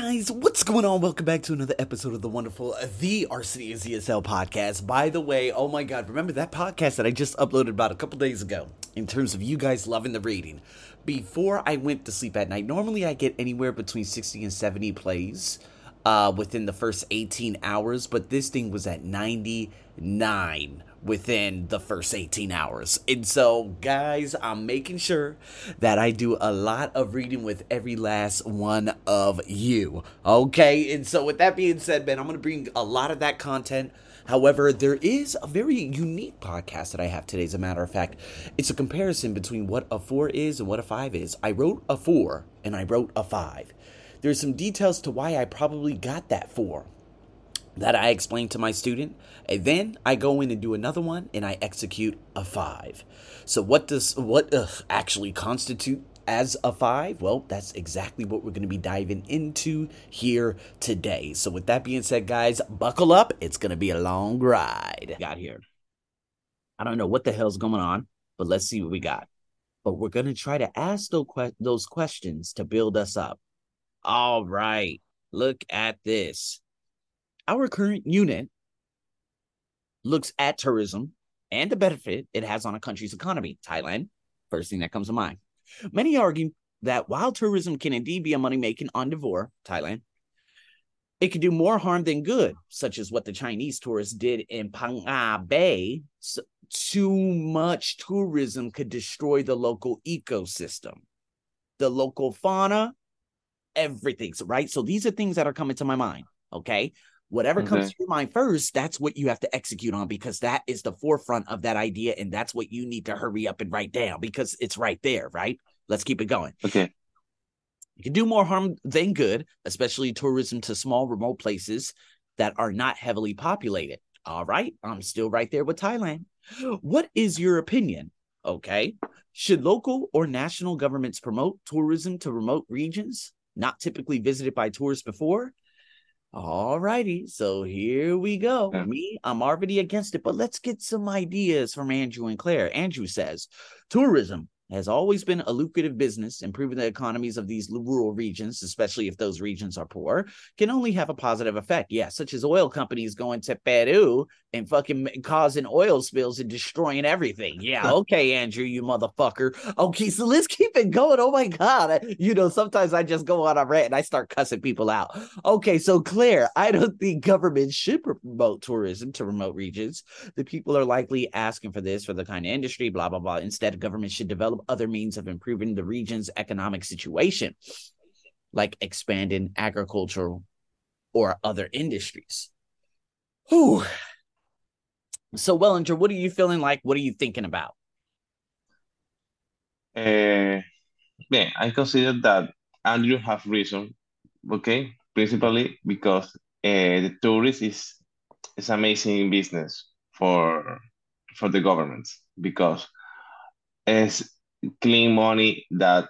guys, what's going on? Welcome back to another episode of the wonderful The Arsenio's ESL podcast. By the way, oh my god, remember that podcast that I just uploaded about a couple days ago in terms of you guys loving the reading? Before I went to sleep at night, normally I get anywhere between 60 and 70 plays uh, within the first 18 hours, but this thing was at 99 within the first 18 hours. And so, guys, I'm making sure that I do a lot of reading with every last one of you. Okay? And so, with that being said, man, I'm going to bring a lot of that content. However, there is a very unique podcast that I have today. As a matter of fact, it's a comparison between what a four is and what a five is. I wrote a four and I wrote a five. There's some details to why I probably got that four that I explain to my student, and then I go in and do another one and I execute a five. So what does what actually constitute as a five? Well, that's exactly what we're going to be diving into here today. So with that being said, guys, buckle up. It's going to be a long ride. Got here. I don't know what the hell's going on, but let's see what we got. But we're going to try to ask those questions to build us up. All right. Look at this our current unit looks at tourism and the benefit it has on a country's economy. Thailand, first thing that comes to mind. Many argue that while tourism can indeed be a money making endeavor, Thailand, it can do more harm than good, such as what the Chinese tourists did in Phang Bay. So too much tourism could destroy the local ecosystem, the local fauna, everything. Right? So these are things that are coming to my mind. Okay. Whatever okay. comes to your mind first, that's what you have to execute on because that is the forefront of that idea. And that's what you need to hurry up and write down because it's right there, right? Let's keep it going. Okay. You can do more harm than good, especially tourism to small, remote places that are not heavily populated. All right. I'm still right there with Thailand. What is your opinion? Okay. Should local or national governments promote tourism to remote regions not typically visited by tourists before? All righty. So here we go. Yeah. Me, I'm already against it, but let's get some ideas from Andrew and Claire. Andrew says tourism has always been a lucrative business. Improving the economies of these rural regions, especially if those regions are poor, can only have a positive effect. Yeah, such as oil companies going to Peru and fucking causing oil spills and destroying everything. Yeah, okay, Andrew, you motherfucker. Okay, so let's keep it going. Oh my god, you know sometimes I just go on a rant and I start cussing people out. Okay, so Claire, I don't think government should promote tourism to remote regions. The people are likely asking for this for the kind of industry, blah blah blah. Instead, government should develop other means of improving the region's economic situation, like expanding agricultural or other industries. Whew, so, Wellinger, what are you feeling like? What are you thinking about? Uh, yeah, I consider that Andrew have reason. Okay, principally because uh, the tourist is is amazing business for for the government because it's clean money that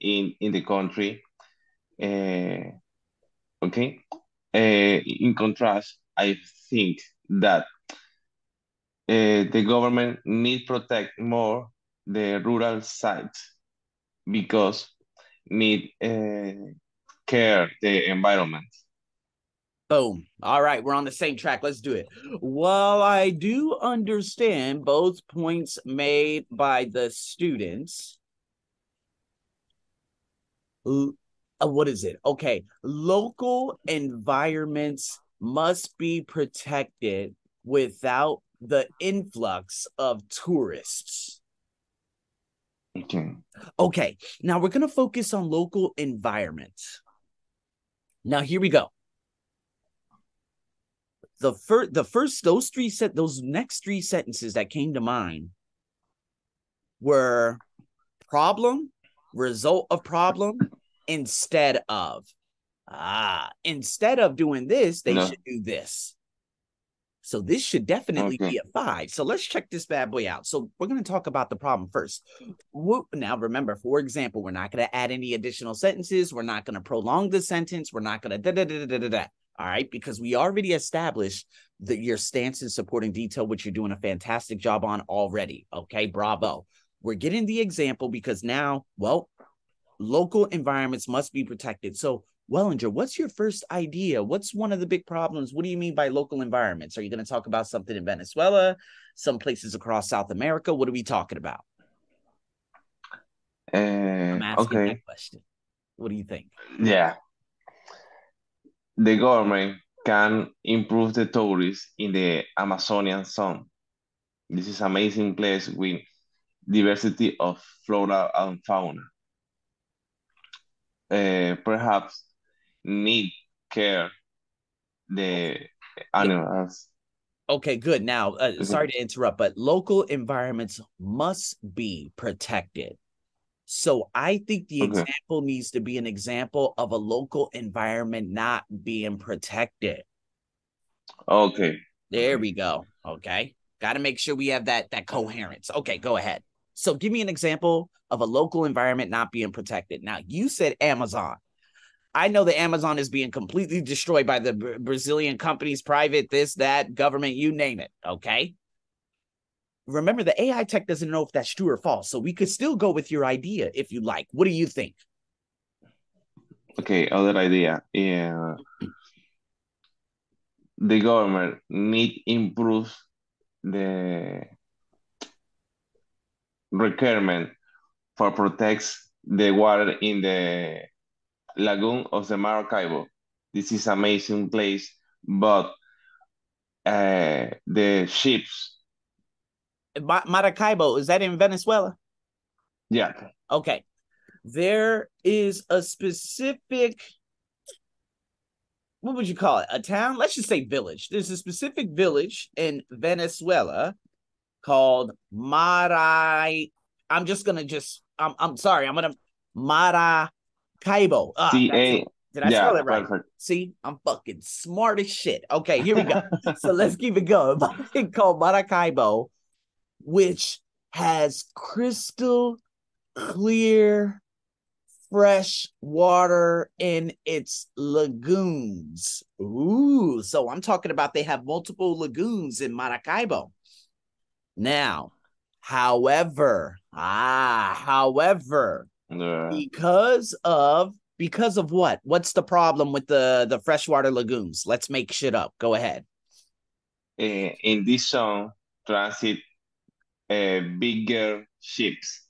in in the country. Uh, okay, uh, in contrast, I think that uh, the government need protect more the rural sites because need uh, care the environment. Boom. All right, we're on the same track. Let's do it. While I do understand both points made by the students, uh, what is it? Okay, local environments must be protected without the influx of tourists. Okay. Okay. Now we're going to focus on local environments. Now here we go. The first the first those three set those next three sentences that came to mind were problem, result of problem instead of ah, instead of doing this, they no. should do this. So this should definitely okay. be a five. So let's check this bad boy out. So we're going to talk about the problem first. Now, remember, for example, we're not going to add any additional sentences. We're not going to prolong the sentence. We're not going to da da da da da da. All right, because we already established that your stance in supporting detail, which you're doing a fantastic job on already. Okay, bravo. We're getting the example because now, well, local environments must be protected. So Wellinger, what's your first idea? What's one of the big problems? What do you mean by local environments? Are you going to talk about something in Venezuela, some places across South America? What are we talking about? Uh, I'm asking okay. that question. What do you think? Yeah. The government can improve the tourists in the Amazonian zone. This is amazing place with diversity of flora and fauna. Uh, perhaps need care the animals. Okay, good. Now, uh, sorry to interrupt, but local environments must be protected. So I think the Okay. example needs to be an example of a local environment not being protected. Okay. There we go. Okay. Got to make sure we have that that coherence. Okay, go ahead. So give me an example of a local environment not being protected. Now, you said Amazon. I know the Amazon is being completely destroyed by the Brazilian companies, private, this, that, government, you name it. Okay. Remember, the AI tech doesn't know if that's true or false. So we could still go with your idea if you like. What do you think? Okay, other idea. Yeah. The government need improve the requirement for protects the water in the lagoon of the Maracaibo. This is amazing place, but uh, the ships, Maracaibo, is that in Venezuela? yeah, Okay. There is a specific, what would you call it? A town? Let's just say village. There's a specific village in Venezuela called Marai. I'm just gonna just I'm I'm sorry, I'm gonna Maracaibo. Ah, C that's A, it. Did I yeah, spell it right? perfect. See, I'm fucking smart as shit. Okay, here we go. so let's keep it going. It's called Maracaibo, which has crystal clear fresh water in its lagoons. Ooh, so I'm talking about they have multiple lagoons in Maracaibo. Now, however, ah, however, Yeah. because of because of what? What's the problem with the the freshwater lagoons? Let's make shit up. Go ahead. Uh, in this zone, transit uh, bigger ships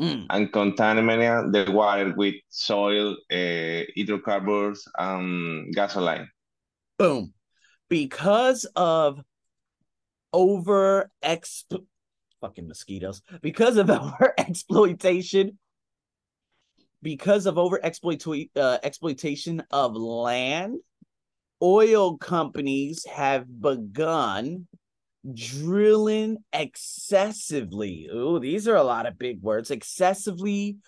Mm, and contaminate the water with soil, uh, hydrocarbons, and gasoline. boom. Because of over exp fucking mosquitoes. Because of over exploitation. Because of over exploit uh, exploitation of land, oil companies have begun drilling excessively. Ooh, these are a lot of big words. Excessively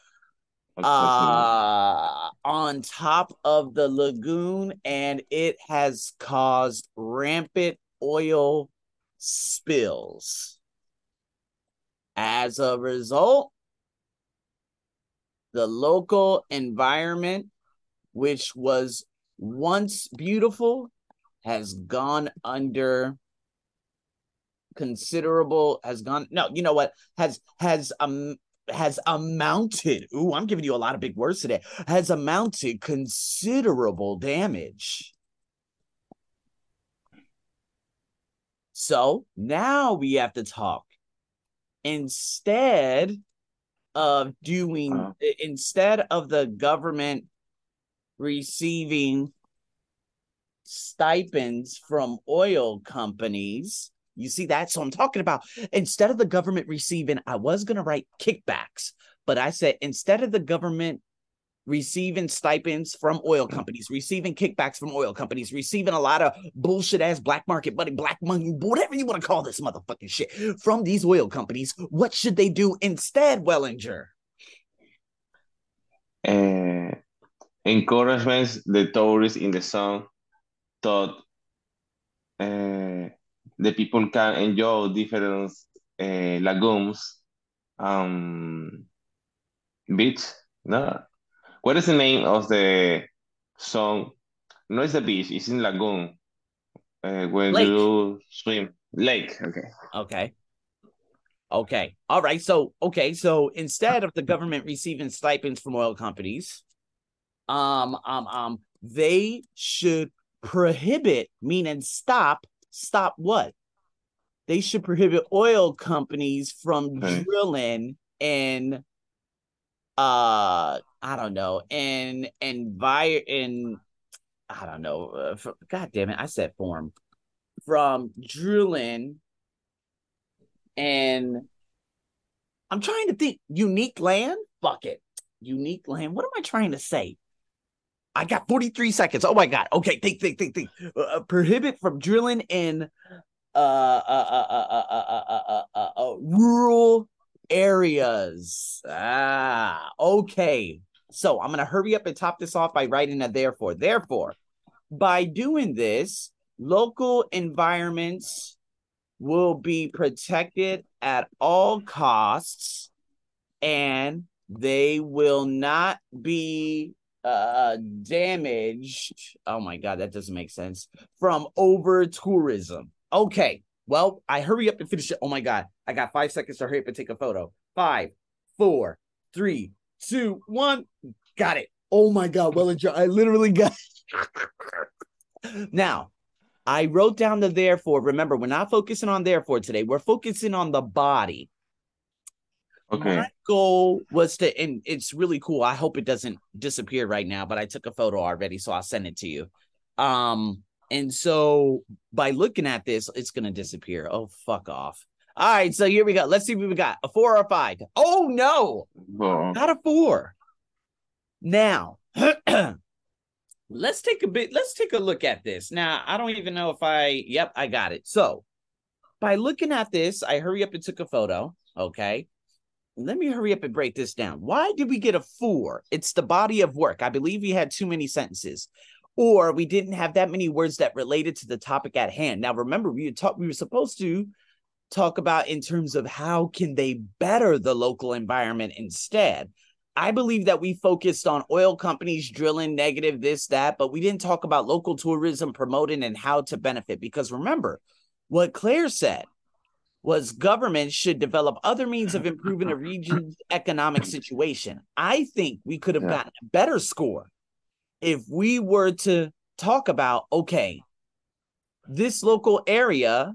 uh on top of the lagoon and it has caused rampant oil spills as a result the local environment which was once beautiful has gone under considerable has gone no you know what? Has has um has amounted ooh i'm giving you a lot of big words today has amounted considerable damage. So now we have to talk. Instead of doing Uh. instead of the government receiving stipends from oil companies you see that? So I'm talking about instead of the government receiving, I was going to write kickbacks, but I said instead of the government receiving stipends from oil companies, receiving kickbacks from oil companies, receiving a lot of bullshit ass black market money, black money, whatever you want to call this motherfucking shit from these oil companies, what should they do instead, Wellinger? Uh, encouragements the tourists in the zone thought uh, the people can enjoy different uh, lagoons, um, beach. No, what is the name of the song? No, it's the beach. It's in lagoon. Uh, when Lake. you swim, lake. Okay. Okay. Okay. All right. So, okay. So instead of the government receiving stipends from oil companies, um, um, um, they should prohibit, meaning stop, stop what? They should prohibit oil companies from Okay. drilling in uh I don't know, in envir in I don't know, uh, for, god damn it, I said form from drilling and I'm trying to think unique land. Fuck it. Unique land. What am I trying to say? I got 43 seconds. Oh my God. Okay. Think, think, think, think. Uh, prohibit from drilling in uh, uh, uh, rural areas. Ah, okay. So I'm going to hurry up and top this off by writing a therefore. Therefore, by doing this, local environments will be protected at all costs and they will not be uh damaged oh my god that doesn't make sense from over tourism okay well i hurry up and finish it oh my god i got five seconds to hurry up and take a photo five four three two one got it oh my god Wellinger i literally got now I wrote down the therefore. Remember, we're not focusing on therefore today. We're focusing on the body. Okay. My goal was to, and it's really cool. I hope it doesn't disappear right now, but I took a photo already, so I'll send it to you. Um, and so by looking at this, it's gonna disappear. Oh, fuck off. All right, so here we go. Let's see what we got. A four or a five. Oh no, Well, not a four. Now, let's take a bit, let's take a look at this. Now, I don't even know if I, yep, I got it. So, by looking at this, I hurry up and took a photo. Okay. Let me hurry up and break this down. Why did we get a four? It's the body of work. I believe we had too many sentences, or we didn't have that many words that related to the topic at hand. Now, remember, we talked, we were supposed to talk about in terms of how can they better the local environment instead. I believe that we focused on oil companies drilling negative this that, but we didn't talk about local tourism promoting and how to benefit because remember what Claire said was government should develop other means of improving the region's economic situation. I think we could have Yeah. gotten a better score if we were to talk about okay, this local area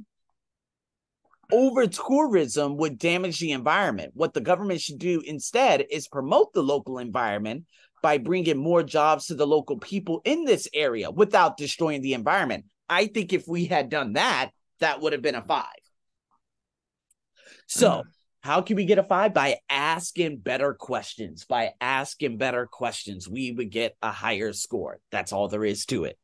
over tourism would damage the environment. What the government should do instead is promote the local environment by bringing more jobs to the local people in this area without destroying the environment. I think if we had done that, that would have been a five. So, how can we get a five? By asking better questions. By asking better questions, we would get a higher score. That's all there is to it.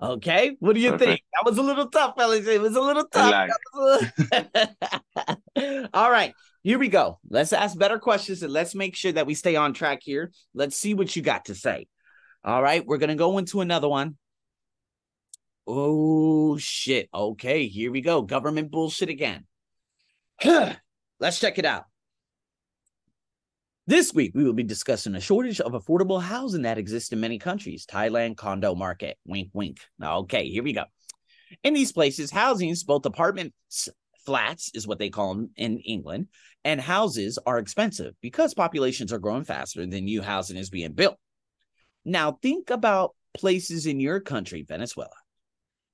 Okay, what do you think? That was a little tough, fellas. It was a little tough. like. All right, here we go. Let's ask better questions and let's make sure that we stay on track here. Let's see what you got to say. All right, we're going to go into another one. Oh, shit. Okay, here we go. Government bullshit again. Let's check it out. This week, we will be discussing a shortage of affordable housing that exists in many countries. Thailand condo market. Wink, wink. Okay, here we go. In these places, housings, both apartments, flats is what they call them in England, and houses are expensive because populations are growing faster than new housing is being built. Now, think about places in your country, Venezuela,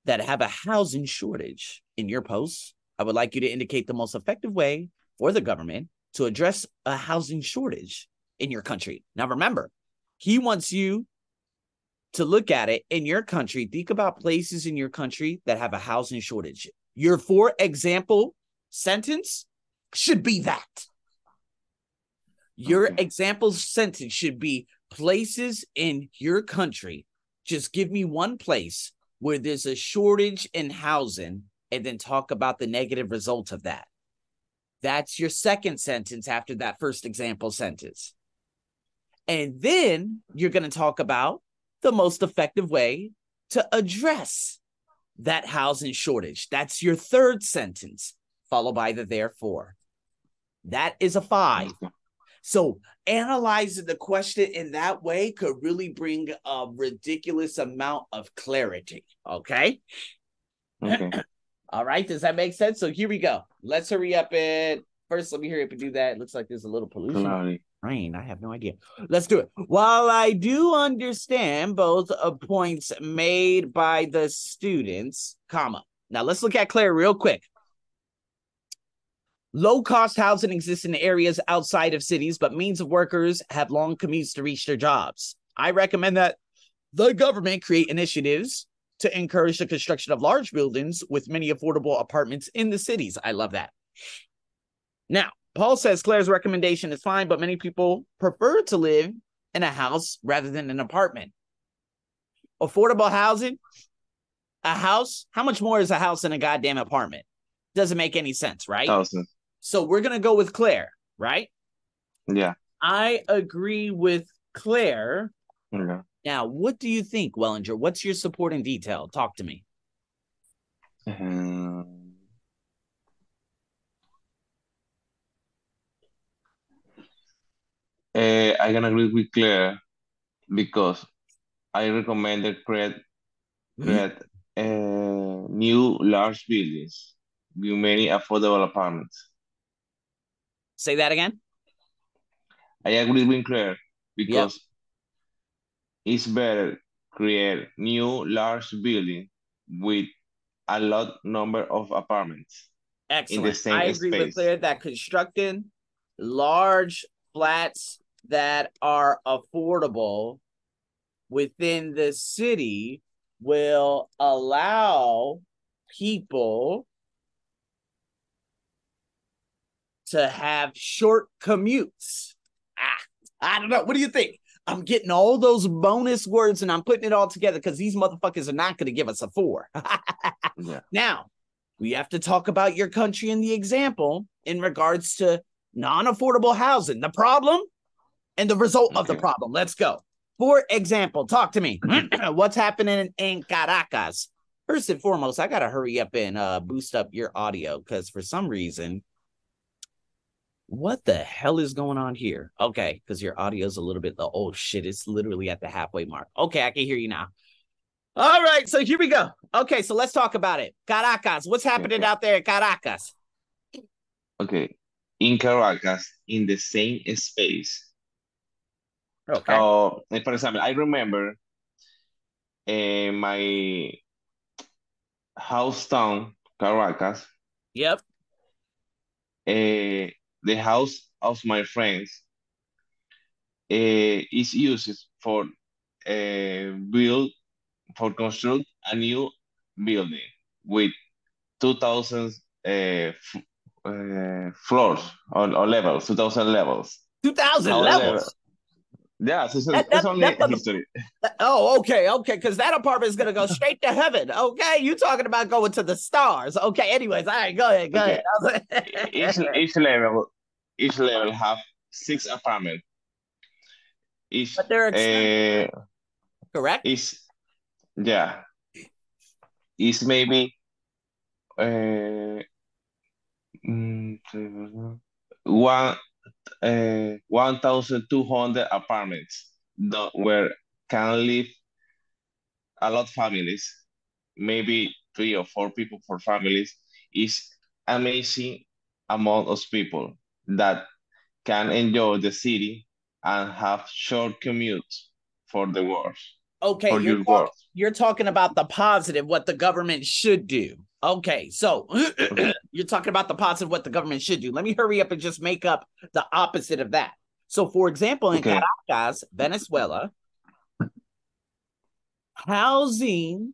that have a housing shortage. In your posts, I would like you to indicate the most effective way for the government to address a housing shortage in your country. Now, remember, he wants you to look at it in your country. Think about places in your country that have a housing shortage. Your for example sentence should be that. Your Okay. example sentence should be places in your country. Just give me one place where there's a shortage in housing and then talk about the negative result of that. That's your second sentence after that first example sentence. And then you're going to talk about the most effective way to address that housing shortage. That's your third sentence, followed by the therefore. That is a five. So analyzing the question in that way could really bring a ridiculous amount of clarity. Okay. Okay. All right. Does that make sense? So here we go. Let's hurry up and first let me hurry up and do that. It looks like there's a little pollution. Cloudy. brain. I have no idea. Let's do it. While I do understand both points made by the students, comma. Now let's look at Claire real quick. Low cost housing exists in areas outside of cities, but means of workers have long commutes to reach their jobs. I recommend that the government create initiatives to encourage the construction of large buildings with many affordable apartments in the cities. I love that. Now, Paul says Claire's recommendation is fine, but many people prefer to live in a house rather than an apartment. Affordable housing, a house, how much more is a house than a goddamn apartment? Doesn't make any sense, right? So we're going to go with Claire, right? Yeah. I agree with Claire. Okay. Now, what do you think, Wellinger? What's your supporting detail? Talk to me. Um, eh, I can agree with Claire because I recommended create create uh, new large buildings with many affordable apartments. Say that again. I agree with Claire because it's better create new large building with a lot number of apartments. Excellent. same I agree with. Claire that constructing large flats that are affordable within the city will allow people to have short commutes. Ah, I don't know. What do you think? I'm getting all those bonus words and I'm putting it all together because these motherfuckers are not going to give us a four. Yeah. Now, we have to talk about your country and the example in regards to non affordable housing, the problem and the result of the problem. Let's go. For example, talk to me. What's happening in, in Caracas? First and foremost, I got to hurry up and uh, boost up your audio because for some reason, what the hell is going on here? Okay, because your audio is a little bit the oh shit, it's literally at the halfway mark. Okay, I can hear you now. All right, so here we go. Okay, so let's talk about it. Caracas, what's happening out there in Caracas? Okay. In Caracas, in the same space. Okay. Uh, for example, I remember uh, my house town, Caracas, Yep. uh, the house of my friends uh, is used for uh, build for construct a new building with 2000 uh, uh, floors or, or levels 2000 levels 2000 However- levels. Yeah so, so That- it's that- only that history Oh, okay, okay, because that apartment is gonna go straight to heaven. Okay, you talking about going to the stars? Okay, anyways, all right, go ahead, go Okay. ahead. each, each level each level have six apartments each but they're uh, correct? is yeah is maybe uh, one uh, 1200 apartments the, where can live a lot of families. Maybe three or four people for families. Is amazing amount of people that can enjoy the city and have short commutes for the work Okay, for you're your talk- you're talking about the positive, what the government should do. Okay, so you're talking about the positive, what the government should do. Let me hurry up and just make up the opposite of that. So, for example, in Okay. Caracas, Venezuela, housing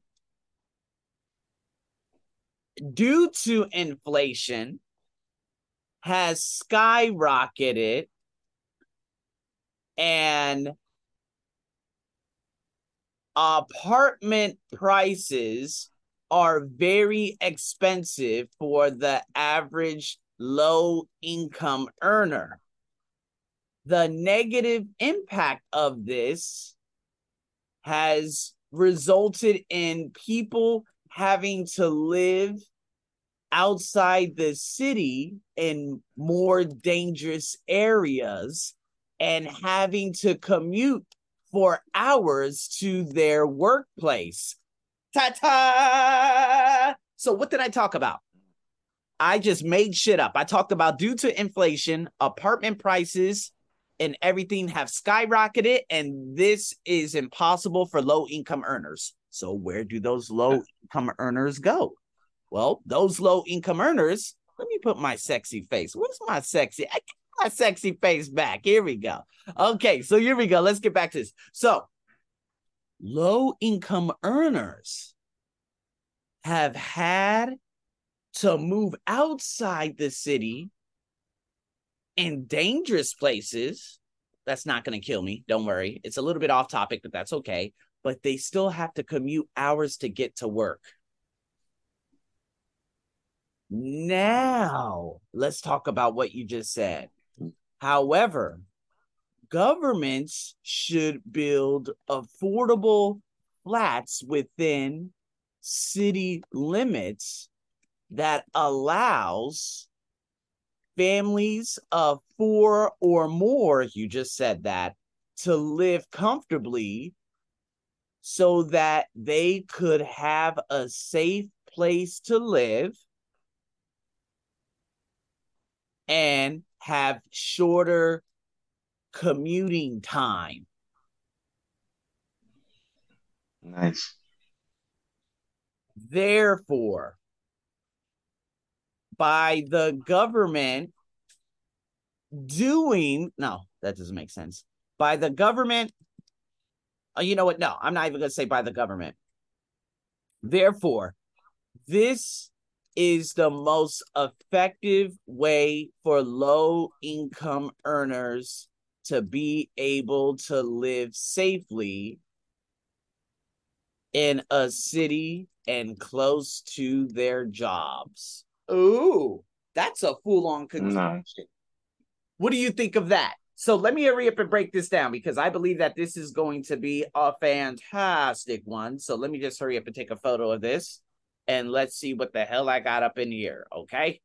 due to inflation has skyrocketed and apartment prices are very expensive for the average low income earner. The negative impact of this has resulted in people having to live outside the city in more dangerous areas and having to commute for hours to their workplace. Ta ta! So, what did I talk about? I just made shit up. I talked about due to inflation, apartment prices and everything have skyrocketed, and this is impossible for low income earners. So, where do those low income earners go? Well, those low income earners, let me put my sexy face. Where's my sexy? I my sexy face back. Here we go. Okay, so here we go. Let's get back to this. So, low income earners have had to move outside the city in dangerous places. That's not going to kill me. Don't worry. It's a little bit off topic, but that's okay. But they still have to commute hours to get to work. Now, let's talk about what you just said. However, governments should build affordable flats within city limits that allows families of four or more, you just said that, to live comfortably so that they could have a safe place to live and have shorter commuting time. Nice. Therefore, by the government doing, no, that doesn't make sense. By the government, oh, you know what? No, I'm not even going to say by the government. Therefore, this is the most effective way for low income earners to be able to live safely in a city and close to their jobs. Ooh, that's a full on conclusion. What do you think of that? So let me hurry up and break this down because I believe that this is going to be a fantastic one. So let me just hurry up and take a photo of this and let's see what the hell I got up in here. Okay.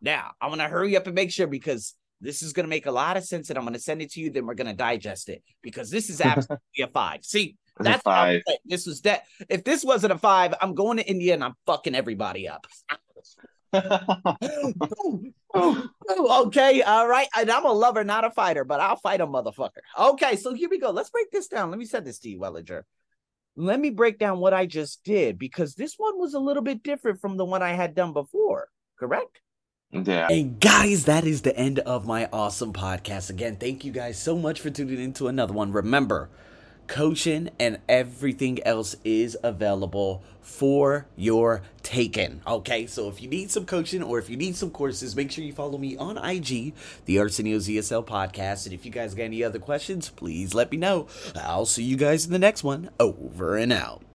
Now I'm going to hurry up and make sure because this is going to make a lot of sense and I'm going to send it to you. Then we're going to digest it because this is absolutely a five. See, that's five. This was that. If this wasn't a five, I'm going to India and I'm fucking everybody up. okay, all right. And I'm a lover, not a fighter, but I'll fight a motherfucker. Okay, so here we go. Let's break this down. Let me send this to you, Wellinger. Let me break down what I just did because this one was a little bit different from the one I had done before, correct? Yeah. And guys, that is the end of my awesome podcast. Again, thank you guys so much for tuning into another one. Remember, coaching and everything else is available for your taken. Okay, so if you need some coaching or if you need some courses, make sure you follow me on IG, the Arsenio's ESL podcast. And if you guys got any other questions, please let me know. I'll see you guys in the next one. Over and out.